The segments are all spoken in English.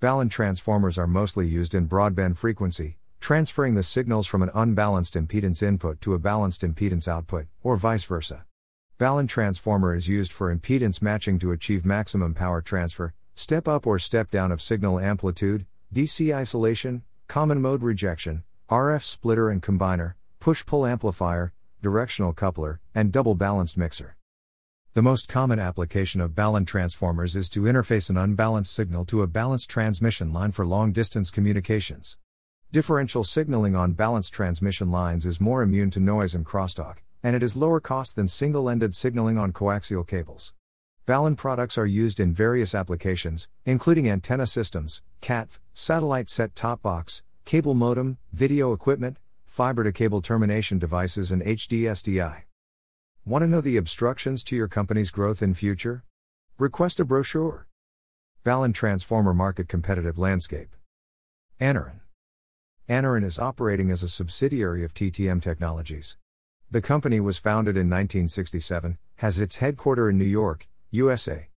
Balun transformers are mostly used in broadband frequency, transferring the signals from an unbalanced impedance input to a balanced impedance output, or vice versa. Balun transformer is used for impedance matching to achieve maximum power transfer, step up or step down of signal amplitude, DC isolation, common mode rejection, RF splitter and combiner, push pull amplifier, directional coupler, and double balanced mixer. The most common application of Balun transformers is to interface an unbalanced signal to a balanced transmission line for long distance communications. Differential signaling on balanced transmission lines is more immune to noise and crosstalk, and it is lower cost than single ended signaling on coaxial cables. Balun products are used in various applications, including antenna systems, CATV, satellite set top box, cable modem, video equipment, fiber to cable termination devices, and HDSDI. Want to know the obstructions to your company's growth in future? Request a brochure. Balun Transformer Market Competitive Landscape. Anaren. Anaren is operating as a subsidiary of TTM Technologies. The company was founded in 1967, has its headquarters in New York, USA.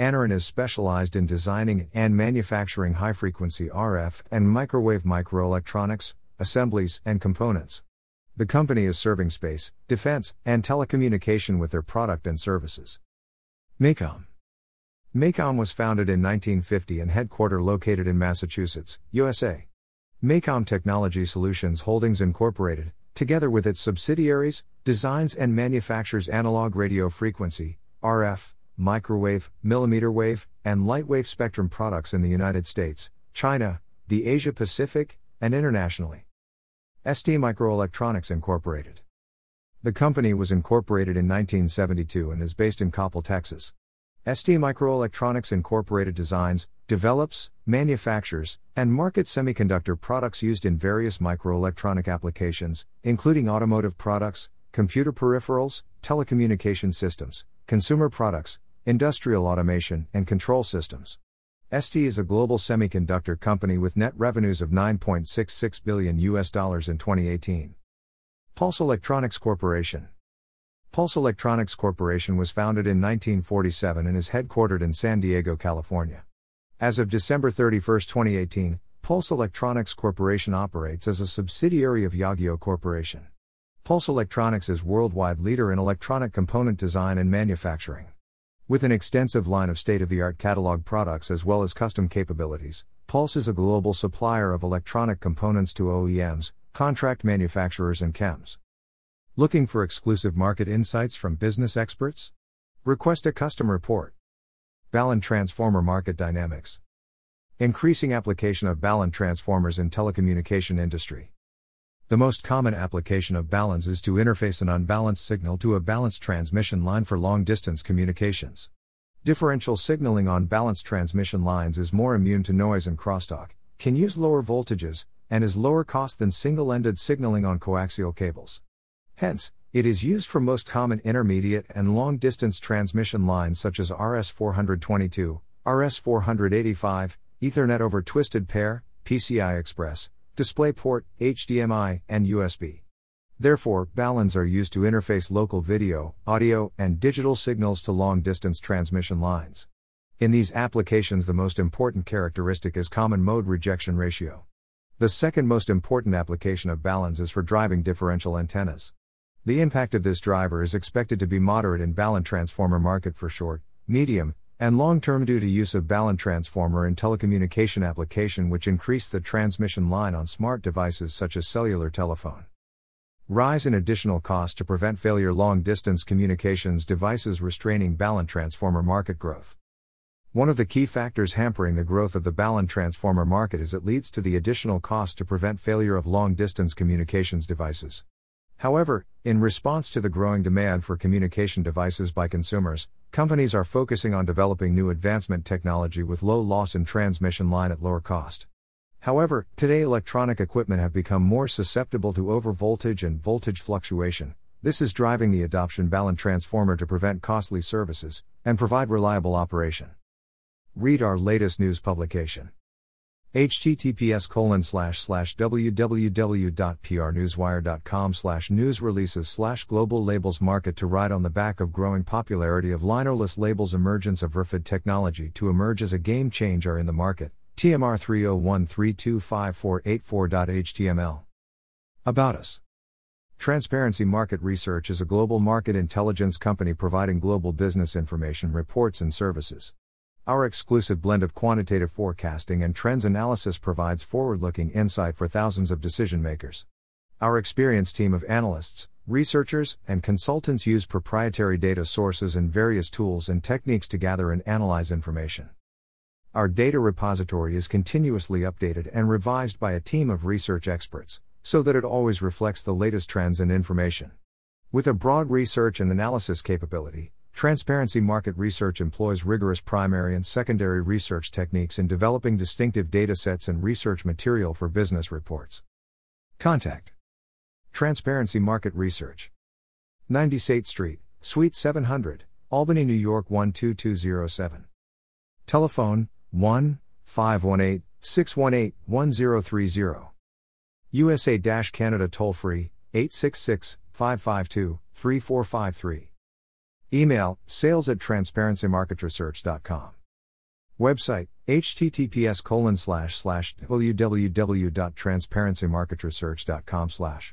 Anaren is specialized in designing and manufacturing high frequency RF and microwave microelectronics, assemblies, and components. The company is serving space, defense, and telecommunication with their product and services. MACOM MACOM was founded in 1950 and headquarter located in Massachusetts, USA. MACOM Technology Solutions Holdings Incorporated, together with its subsidiaries, designs and manufactures analog radio frequency, RF, microwave, millimeter wave, and light wave spectrum products in the United States, China, the Asia Pacific, and internationally. ST Microelectronics Incorporated. The company was incorporated in 1972 and is based in Coppell, Texas. ST Microelectronics Incorporated designs, develops, manufactures, and markets semiconductor products used in various microelectronic applications, including automotive products, computer peripherals, telecommunication systems, consumer products, industrial automation, and control systems. ST is a global semiconductor company with net revenues of 9.66 billion US dollars in 2018. Pulse Electronics Corporation. Pulse Electronics Corporation was founded in 1947 and is headquartered in San Diego, California. As of December 31, 2018, Pulse Electronics Corporation operates as a subsidiary of Yageo Corporation. Pulse Electronics is worldwide leader in electronic component design and manufacturing. With an extensive line of state of the art catalog products as well as custom capabilities, Pulse is a global supplier of electronic components to OEMs, contract manufacturers, and chems. Looking for exclusive market insights from business experts? Request a custom report. Balun Transformer Market Dynamics Increasing application of Balun transformers in telecommunication industry. The most common application of baluns is to interface an unbalanced signal to a balanced transmission line for long distance communications. Differential signaling on balanced transmission lines is more immune to noise and crosstalk, can use lower voltages, and is lower cost than single ended signaling on coaxial cables. Hence, it is used for most common intermediate and long distance transmission lines such as RS 422, RS 485, Ethernet over Twisted Pair, PCI Express, DisplayPort, HDMI, and USB. Therefore, baluns are used to interface local video, audio, and digital signals to long distance transmission lines. In these applications, the most important characteristic is common mode rejection ratio. The second most important application of baluns is for driving differential antennas. The impact of this driver is expected to be moderate in Balun transformer market for short, medium, and long term due to use of Balun transformer in telecommunication application which increase the transmission line on smart devices such as cellular telephone. Rise in additional cost to prevent failure long distance communications devices restraining Balun transformer market growth. One of the key factors hampering the growth of the Balun transformer market is it leads to the additional cost to prevent failure of long distance communications devices. However, in response to the growing demand for communication devices by consumers, companies are focusing on developing new advancement technology with low loss in transmission line at lower cost. However, today electronic equipment have become more susceptible to overvoltage and voltage fluctuation. This is driving the adoption Balun transformer to prevent costly services and provide reliable operation. Read our latest news publication https colon slash slash www.prnewswire.com slash news releases slash global labels market to ride on the back of growing popularity of linerless labels emergence of RFID technology to emerge as a game changer in the market TMR 301325484.html. About us. Transparency Market Research is a global market intelligence company providing global business information reports and services. Our exclusive blend of quantitative forecasting and trends analysis provides forward looking insight for thousands of decision makers. Our experienced team of analysts, researchers, and consultants use proprietary data sources and various tools and techniques to gather and analyze information. Our data repository is continuously updated and revised by a team of research experts, so that it always reflects the latest trends and information. With a broad research and analysis capability, Transparency Market Research employs rigorous primary and secondary research techniques in developing distinctive datasets and research material for business reports. Contact Transparency Market Research 90 State Street, Suite 700, Albany, New York 12207. Telephone 1 518 618 1030. USA Canada toll free 866 552 3453. Email sales at transparencymarketresearch.com. Website https colon slash slash www.transparencymarketresearch.com slash